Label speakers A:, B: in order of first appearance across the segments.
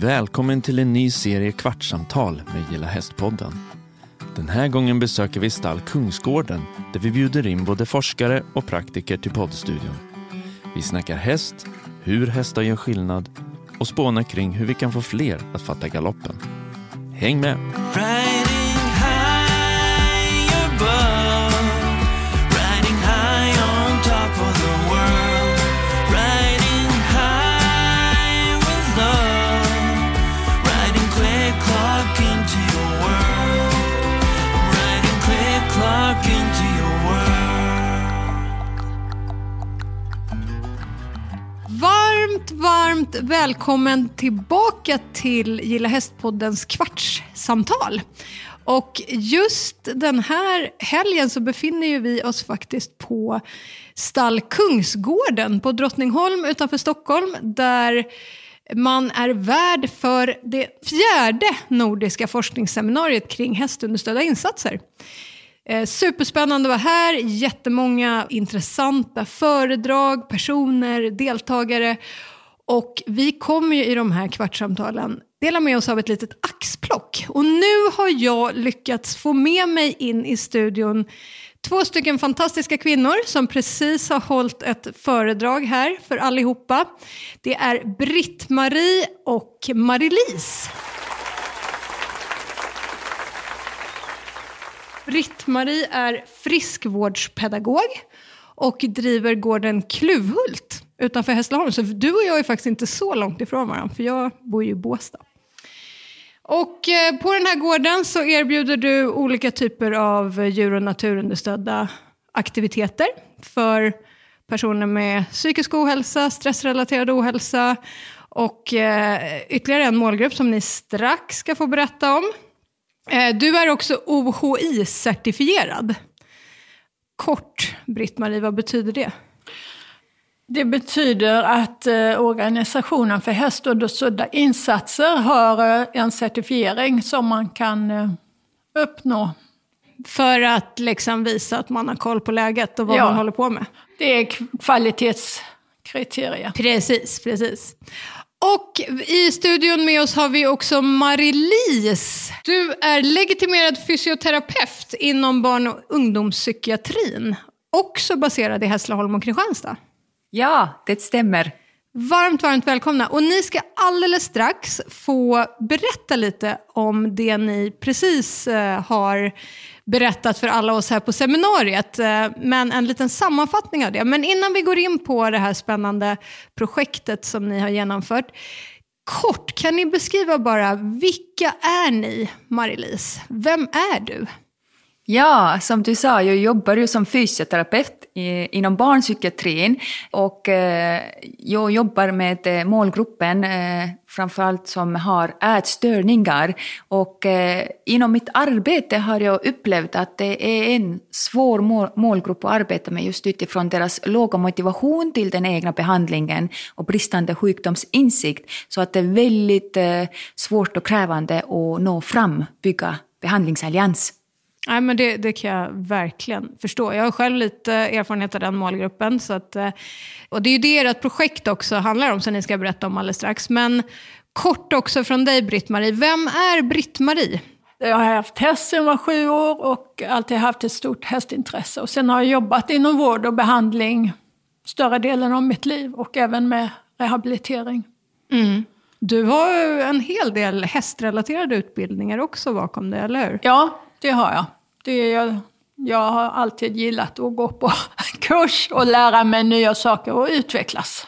A: Välkommen till en ny serie Kvartssamtal med Gilla Hästpodden. Den här gången besöker vi stall Kungsgården där vi bjuder in både forskare och praktiker till poddstudion. Vi snackar häst, hur hästar gör skillnad och spånar kring hur vi kan få fler att fatta galoppen. Häng med!
B: Välkommen tillbaka till Gilla Hästpoddens kvartssamtal. Och just den här helgen så befinner ju vi oss faktiskt på stall Kungsgården på Drottningholm utanför Stockholm där man är värd för det fjärde nordiska forskningsseminariet kring hästunderstödda insatser. Eh, superspännande att vara här, jättemånga intressanta föredrag, personer, deltagare. Och vi kommer ju i de här kvartssamtalen dela med oss av ett litet axplock. Och nu har jag lyckats få med mig in i studion två stycken fantastiska kvinnor som precis har hållit ett föredrag här för allihopa. Det är Britt-Marie och Marie-Lise. Britt-Marie är friskvårdspedagog och driver gården Kluvhult utanför Hässleholm. Så du och jag är faktiskt inte så långt ifrån varandra, för jag bor ju i Båstad. Och eh, på den här gården så erbjuder du olika typer av djur och naturunderstödda aktiviteter för personer med psykisk ohälsa, stressrelaterad ohälsa och eh, ytterligare en målgrupp som ni strax ska få berätta om. Eh, du är också OHI-certifierad. Kort, Britt-Marie, vad betyder det?
C: Det betyder att eh, organisationen för hästunderstödda insatser har eh, en certifiering som man kan eh, uppnå.
B: För att liksom visa att man har koll på läget och vad
C: Ja.
B: man håller på med.
C: Det är kvalitetskriterier.
B: Precis, precis. Och i studion med oss har vi också Marie-Lise. Du är legitimerad fysioterapeut inom barn och ungdomspsykiatrin. Också baserad i Hässleholm och Kristianstad.
D: Ja, det stämmer.
B: Varmt, varmt välkomna. Och ni ska alldeles strax få berätta lite om det ni precis eh, har berättat för alla oss här på seminariet. Eh, men en liten sammanfattning av det. Men innan vi går in på det här spännande projektet som ni har genomfört. Kort, kan ni beskriva bara vilka är ni, Marie-Lise? Vem är du?
D: Ja, som du sa, jag jobbar ju som fysioterapeut inom barnpsykiatrin och eh, jag jobbar med eh, målgruppen eh, framförallt som har ätstörningar och inom mitt arbete har jag upplevt att det är en svår målgrupp att arbeta med just utifrån deras låga motivation till den egna behandlingen och bristande sjukdomsinsikt så att det är väldigt svårt och krävande att nå fram, bygga behandlingsallians.
B: Nej, men det, det kan jag verkligen förstå. Jag har själv lite erfarenhet av den målgruppen. Så att, eh, och det är ju det ert projekt också handlar om, som ni ska berätta om alldeles strax. Men kort också från dig, Britt-Marie. Vem är Britt-Marie?
C: Jag har haft häst sedan jag var sju år och alltid haft ett stort hästintresse. Och sen har jag jobbat inom vård och behandling större delen av mitt liv och även med rehabilitering.
B: Du har en hel del hästrelaterade utbildningar också bakom dig, eller hur?
C: Ja, det har jag. Det är jag. Jag har alltid gillat att gå på kurs och lära mig nya saker och utvecklas.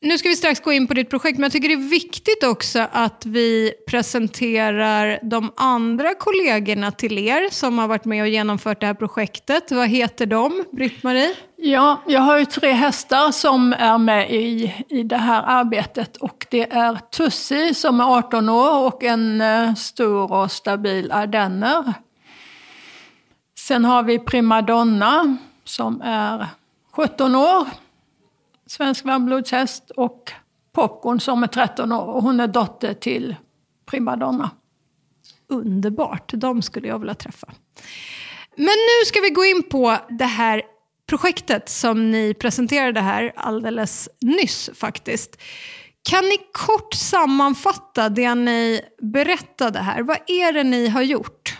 B: Nu ska vi strax gå in på ditt projekt, men jag tycker det är viktigt också att vi presenterar de andra kollegorna till er som har varit med och genomfört det här projektet. Vad heter de, Britt-Marie?
C: Ja, jag har ju tre hästar som är med i, i det här arbetet och det är Tussi som är 18 år och en eh, stor och stabil ardenner. Sen har vi Primadonna som är 17 år, svensk varmblodshäst och Popcorn som är 13 år och hon är dotter till Primadonna.
B: Underbart, de skulle jag vilja träffa. Men nu ska vi gå in på det här projektet som ni presenterade här alldeles nyss faktiskt. Kan ni kort sammanfatta det ni berättade här? Vad är det ni har gjort?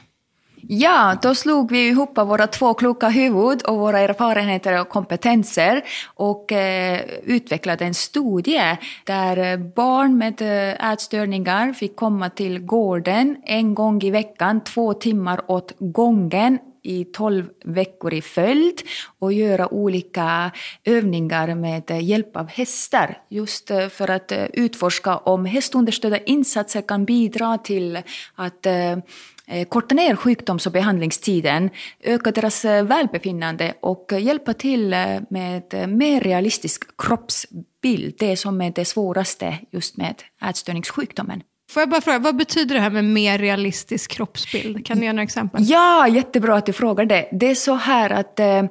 D: Ja, då slog vi ihop våra två kloka huvud och våra erfarenheter och kompetenser och eh, utvecklade en studie där eh, barn med eh, ätstörningar fick komma till gården en gång i veckan, två timmar åt gången i tolv veckor i följd och göra olika övningar med hjälp av hästar. Just eh, för att eh, utforska om hästunderstödda insatser kan bidra till att eh, korta ner sjukdoms och behandlingstiden, öka deras välbefinnande och hjälpa till med mer realistisk kroppsbild, det som är det svåraste just med ätstörningssjukdomen.
B: Får jag bara fråga, vad betyder det här med mer realistisk kroppsbild? Kan du ge några exempel?
D: Ja, jättebra att du frågar det. Det är så här att eh,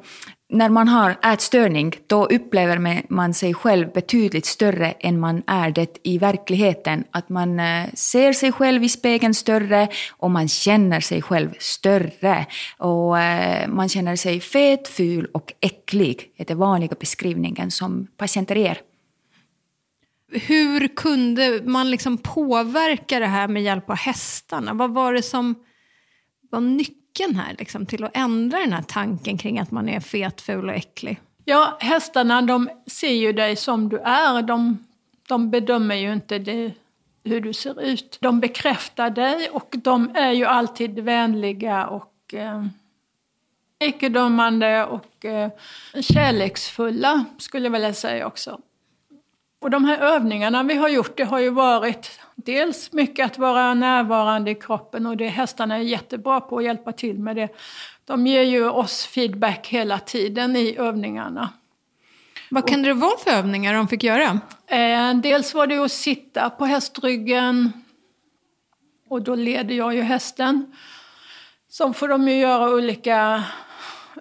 D: när man har ätstörning då upplever man sig själv betydligt större än man är det i verkligheten. Att man eh, ser sig själv i spegeln större och man känner sig själv större. Och eh, man känner sig fet, ful och äcklig, är den vanliga beskrivningen som patienter ger
B: hur kunde man liksom påverka det här med hjälp av hästarna? Vad var det som var nyckeln här liksom, till att ändra den här tanken kring att man är fet, ful och äcklig?
C: Ja, hästarna de ser ju dig som du är. De, de bedömer ju inte det, hur du ser ut. De bekräftar dig och de är ju alltid vänliga och eh, icke-dömande och eh, kärleksfulla, skulle jag vilja säga också. Och de här övningarna vi har gjort, det har ju varit dels mycket att vara närvarande i kroppen och det hästarna är jättebra på att hjälpa till med det. De ger ju oss feedback hela tiden i övningarna.
B: Vad kan det vara för övningar de fick göra?
C: Eh, dels var det att sitta på hästryggen och då leder jag ju hästen. Så får de ju göra olika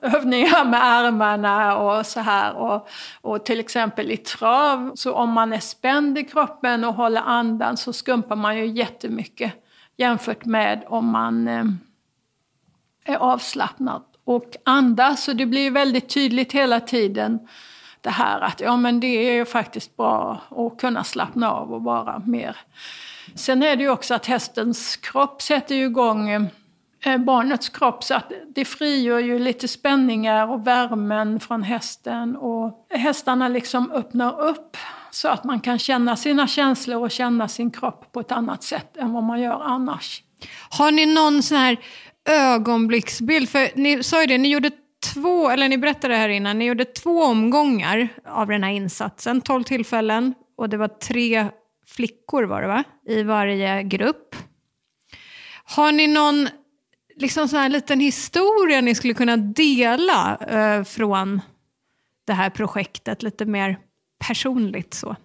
C: övningar med armarna och så här. Och, och till exempel i trav, så om man är spänd i kroppen och håller andan så skumpar man ju jättemycket jämfört med om man eh, är avslappnad och andas. Så det blir väldigt tydligt hela tiden det här att ja, men det är ju faktiskt bra att kunna slappna av och vara mer. Sen är det ju också att hästens kropp sätter ju igång Eh, Eh, barnets kropp så att det frigör ju lite spänningar och värmen från hästen och hästarna liksom öppnar upp så att man kan känna sina känslor och känna sin kropp på ett annat sätt än vad man gör annars.
B: Har ni någon sån här ögonblicksbild? För ni sa ju det, ni gjorde två, eller ni berättade här innan, ni gjorde två omgångar av den här insatsen, tolv tillfällen och det var tre flickor var det va? I varje grupp. Har ni någon liksom så här liten historia ni skulle kunna dela eh, från det här projektet, lite mer personligt så?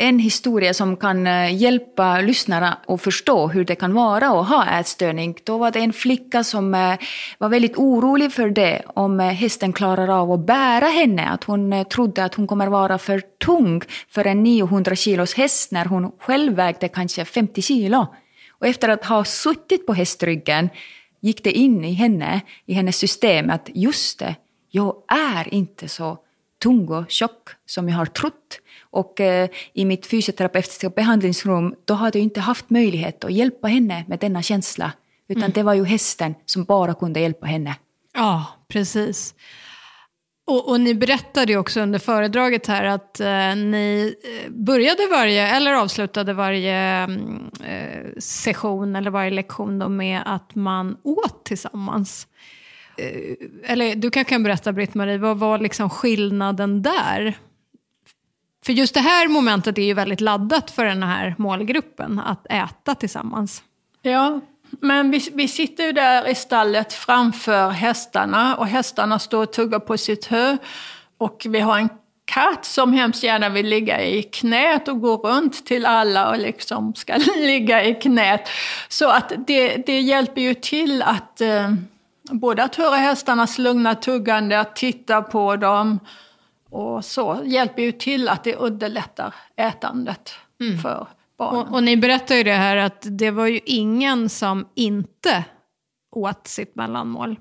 D: En historia som kan eh, hjälpa lyssnarna att förstå hur det kan vara att ha ätstörning. Då var det en flicka som eh, var väldigt orolig för det, om eh, hästen klarar av att bära henne. Att hon trodde att hon kommer vara för tung för en 900 kilos häst när hon själv vägde kanske 50 kilo. Och efter att ha suttit på hästryggen gick det in i henne, i hennes system, att just det, jag är inte så tung och tjock som jag har trott. Och eh, i mitt fysioterapeutiska behandlingsrum, då hade jag inte haft möjlighet att hjälpa henne med denna känsla. Utan mm. det var ju hästen som bara kunde hjälpa henne.
B: Ja, precis. Och, och, ni berättade ju också under föredraget här att eh, ni eh, började varje, eller avslutade varje mm, eh, session eller varje lektion då med att man åt tillsammans. Eh, eller du kanske kan berätta Britt-Marie, vad var liksom skillnaden där? För just det här momentet är ju väldigt laddat för den här målgruppen, att äta tillsammans.
C: Ja, men vi, vi sitter ju där i stallet framför hästarna och hästarna står och tuggar på sitt hö. Och vi har en katt som hemskt gärna vill ligga i knät och gå runt till alla och liksom ska ligga i knät. Så att det, det hjälper ju till att eh, både att höra hästarnas lugna tuggande, att titta på dem och så hjälper ju till att det underlättar ätandet mm. för barnen.
B: Och, och ni berättar ju det här att det var ju ingen som inte åt sitt mellanmål.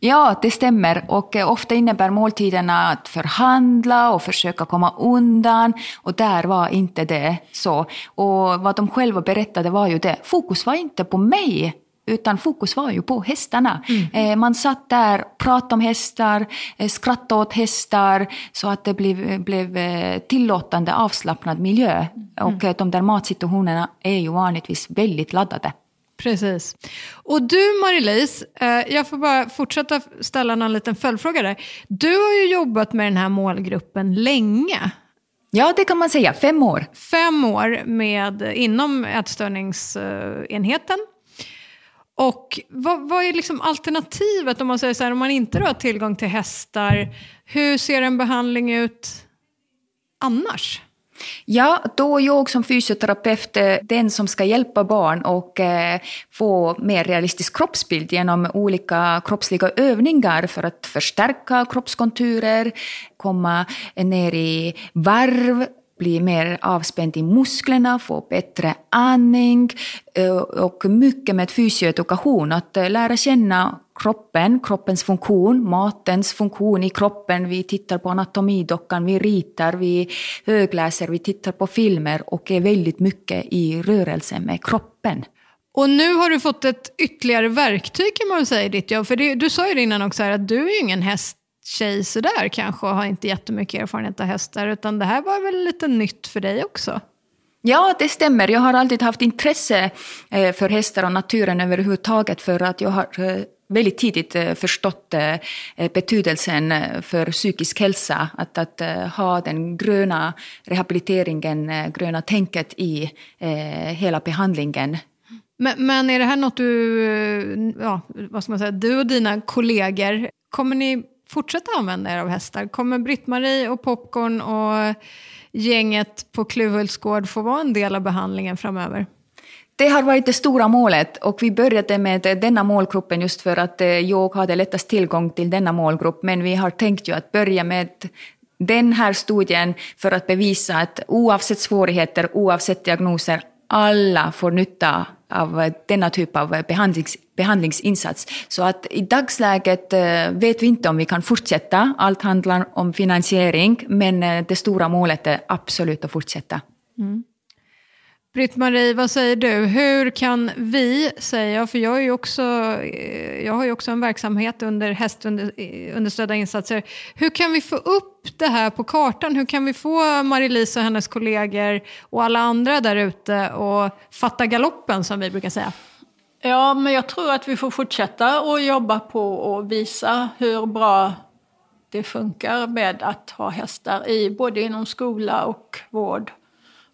D: Ja, det stämmer. Och eh, ofta innebär måltiderna att förhandla och försöka komma undan. Och där var inte det så. Och vad de själva berättade var ju det, fokus var inte på mig. Utan fokus var ju på hästarna. Eh, man satt där, pratade om hästar, eh, skrattade åt hästar. Så att det blev, blev eh, tillåtande, avslappnad miljö. Och eh, de där matsituationerna är ju vanligtvis väldigt laddade.
B: Precis. Och du Marie-Louise, jag får bara fortsätta ställa någon liten följdfråga där. Du har ju jobbat med den här målgruppen länge.
D: Ja, det kan man säga. Fem år.
B: Fem år med, inom ätstörningsenheten. Och vad, vad är liksom alternativet om man säger så här, om man inte har tillgång till hästar, hur ser en behandling ut annars?
D: Ja, då är jag som fysioterapeut eh, den som ska hjälpa barn och eh, få mer realistisk kroppsbild genom olika kroppsliga övningar för att förstärka kroppskonturer, komma ner i varv, bli mer avspänd i musklerna, få bättre andning eh, och mycket med fysioedukation, att eh, lära känna kroppen, kroppens funktion, matens funktion i kroppen. Vi tittar på anatomidockan, vi ritar, vi högläser, vi tittar på filmer och är väldigt mycket i rörelse med kroppen.
B: Och nu har du fått ett ytterligare verktyg kan man väl säga i ditt jobb. För det, du sa ju det innan också här, att du är ju ingen häst, hästtjej sådär kanske och har inte jättemycket erfarenhet av hästar. Utan det här var väl lite nytt för dig också?
D: Ja, det stämmer. Jag har alltid haft intresse eh, för hästar och naturen överhuvudtaget för att jag har eh, väldigt tidigt eh, förstått betydelsen för psykisk hälsa. Att, att ha den gröna rehabiliteringen, gröna tänket i hela behandlingen.
B: Men, men är det här något du, ja, vad ska man säga, du och dina kollegor, kommer ni fortsätta använda er av hästar? Kommer Britt-Marie och Popcorn och gänget på Kluvhults gård få vara en del av behandlingen framöver?
D: Det har varit det stora målet och vi började med denna målgruppen just för att eh, jag hade lättast tillgång till denna målgrupp. Men vi har tänkt ju att börja med den här studien för att bevisa att oavsett svårigheter, oavsett diagnoser, alla får nytta av eh, denna typ av eh, behandlings, behandlingsinsats. Så att i dagsläget eh, vet vi inte om vi kan fortsätta. Allt handlar om finansiering, men det stora målet är absolut att fortsätta.
B: Mm. Britt-Marie, vad säger du? Hur kan vi, säger jag, för jag, är ju också, eh, jag har ju också en verksamhet under hästunderstödda eh, insatser. Hur kan vi få upp det här på kartan? Hur kan vi få Marie-Lise och hennes kollegor och alla andra där ute att fatta galoppen som vi brukar säga?
C: Ja, men jag tror att vi får fortsätta att jobba på och visa hur bra det funkar med att ha hästar i både inom skola och vård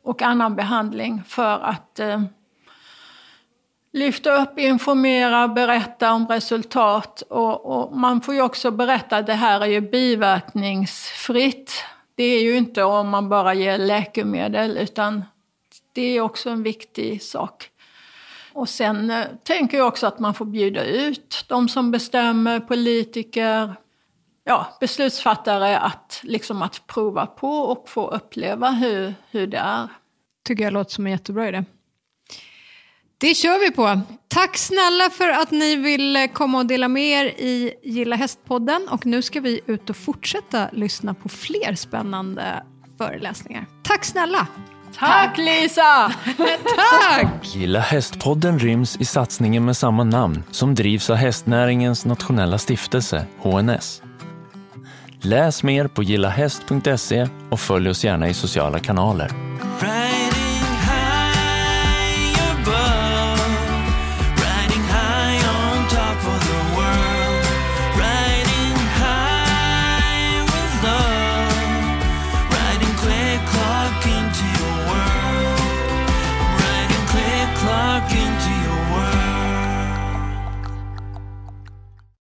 C: och annan behandling för att eh, lyfta upp, informera, berätta om resultat. Och, och, man får ju också berätta att det här är ju biverkningsfritt. Det är ju inte om man bara ger läkemedel utan det är också en viktig sak. Och sen eh, tänker jag också att man får bjuda ut de som bestämmer, politiker, ja, beslutsfattare att, liksom att prova på och få uppleva hur, hur det är.
B: Tycker jag låter som en jättebra idé. Det kör vi på. Tack snälla för att ni vill komma och dela med er i Gilla Hästpodden. Och nu ska vi ut och fortsätta lyssna på fler spännande föreläsningar. Tack snälla!
C: Tack Lisa!
B: Tack!
A: Gilla Hästpodden ryms i satsningen med samma namn som drivs av hästnäringens nationella stiftelse, HNS. Läs mer på gillahäst.se och följ oss gärna i sociala kanaler.
E: Right